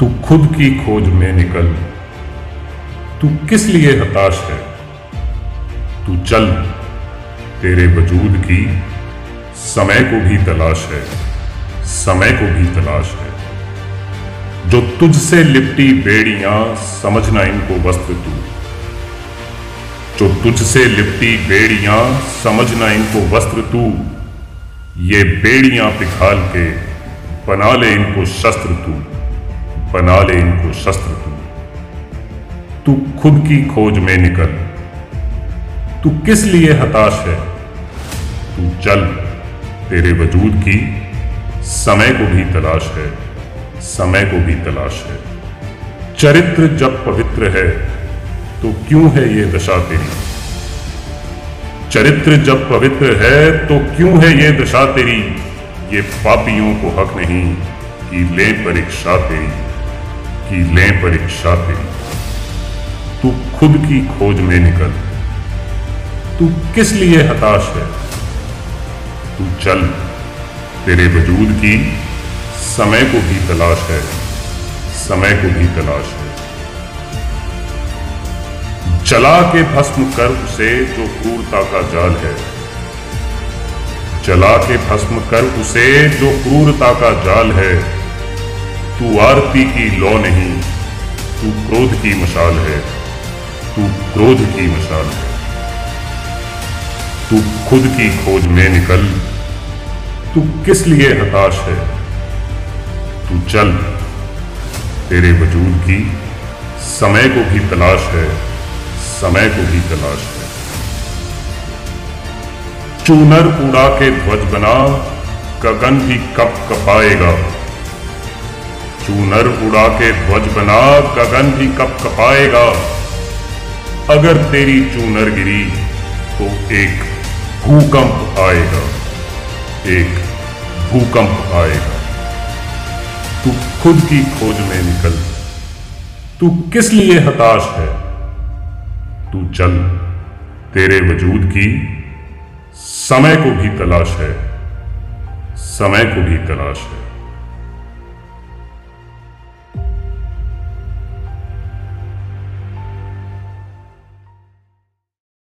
तू खुद की खोज में निकल। तू किस लिए हताश है? तू चल। तेरे वजूद की समय को भी तलाश है। समय को भी तलाश है। जो तुझसे लिपटी बेड़ियाँ, समझना इनको वस्त्र तू। जो तुझसे लिपटी बेड़ियाँ, समझना इनको वस्त्र तू। ये बेड़ियाँ पिघाल के बना ले इनको शस्त्र तू। बना ले इनको शस्त्र तू तू खुद की खोज में निकल। तू किस लिए हताश है? तू चल तेरे वजूद की समय को भी तलाश है। समय को भी तलाश है। चरित्र जब पवित्र है तो क्यों है ये दशा तेरी? चरित्र जब पवित्र है तो क्यों है ये दशा तेरी? ये पापियों को हक नहीं कि ले परीक्षा तेरी। कि ले परीक्षा तेरी तू खुद की खोज में निकल। तू किस लिए हताश है? तू चल। तेरे वजूद की समय को भी तलाश है। समय को भी तलाश है। जला के भस्म कर उसे जो क्रूरता का जाल है। जला के भस्म कर उसे जो क्रूरता का जाल है। तू आरती की लौ नहीं, तू क्रोध की मशाल है, तू क्रोध की मशाल है। तू खुद की खोज में निकल, तू किस लिए हताश है? तू चल, तेरे वजूद की समय को भी तलाश है, समय को भी तलाश है। चूनर उड़ा के ध्वज बना, गगन भी कप कपाएगा। चूनर उड़ा के ध्वज बना, गगन भी कप कपाएगा। अगर तेरी चूनर गिरी तो एक भूकंप आएगा, एक भूकंप आएगा। तू खुद की खोज में निकल। तू किस लिए हताश है? तू चल तेरे वजूद की समय को भी तलाश है। समय को भी तलाश है।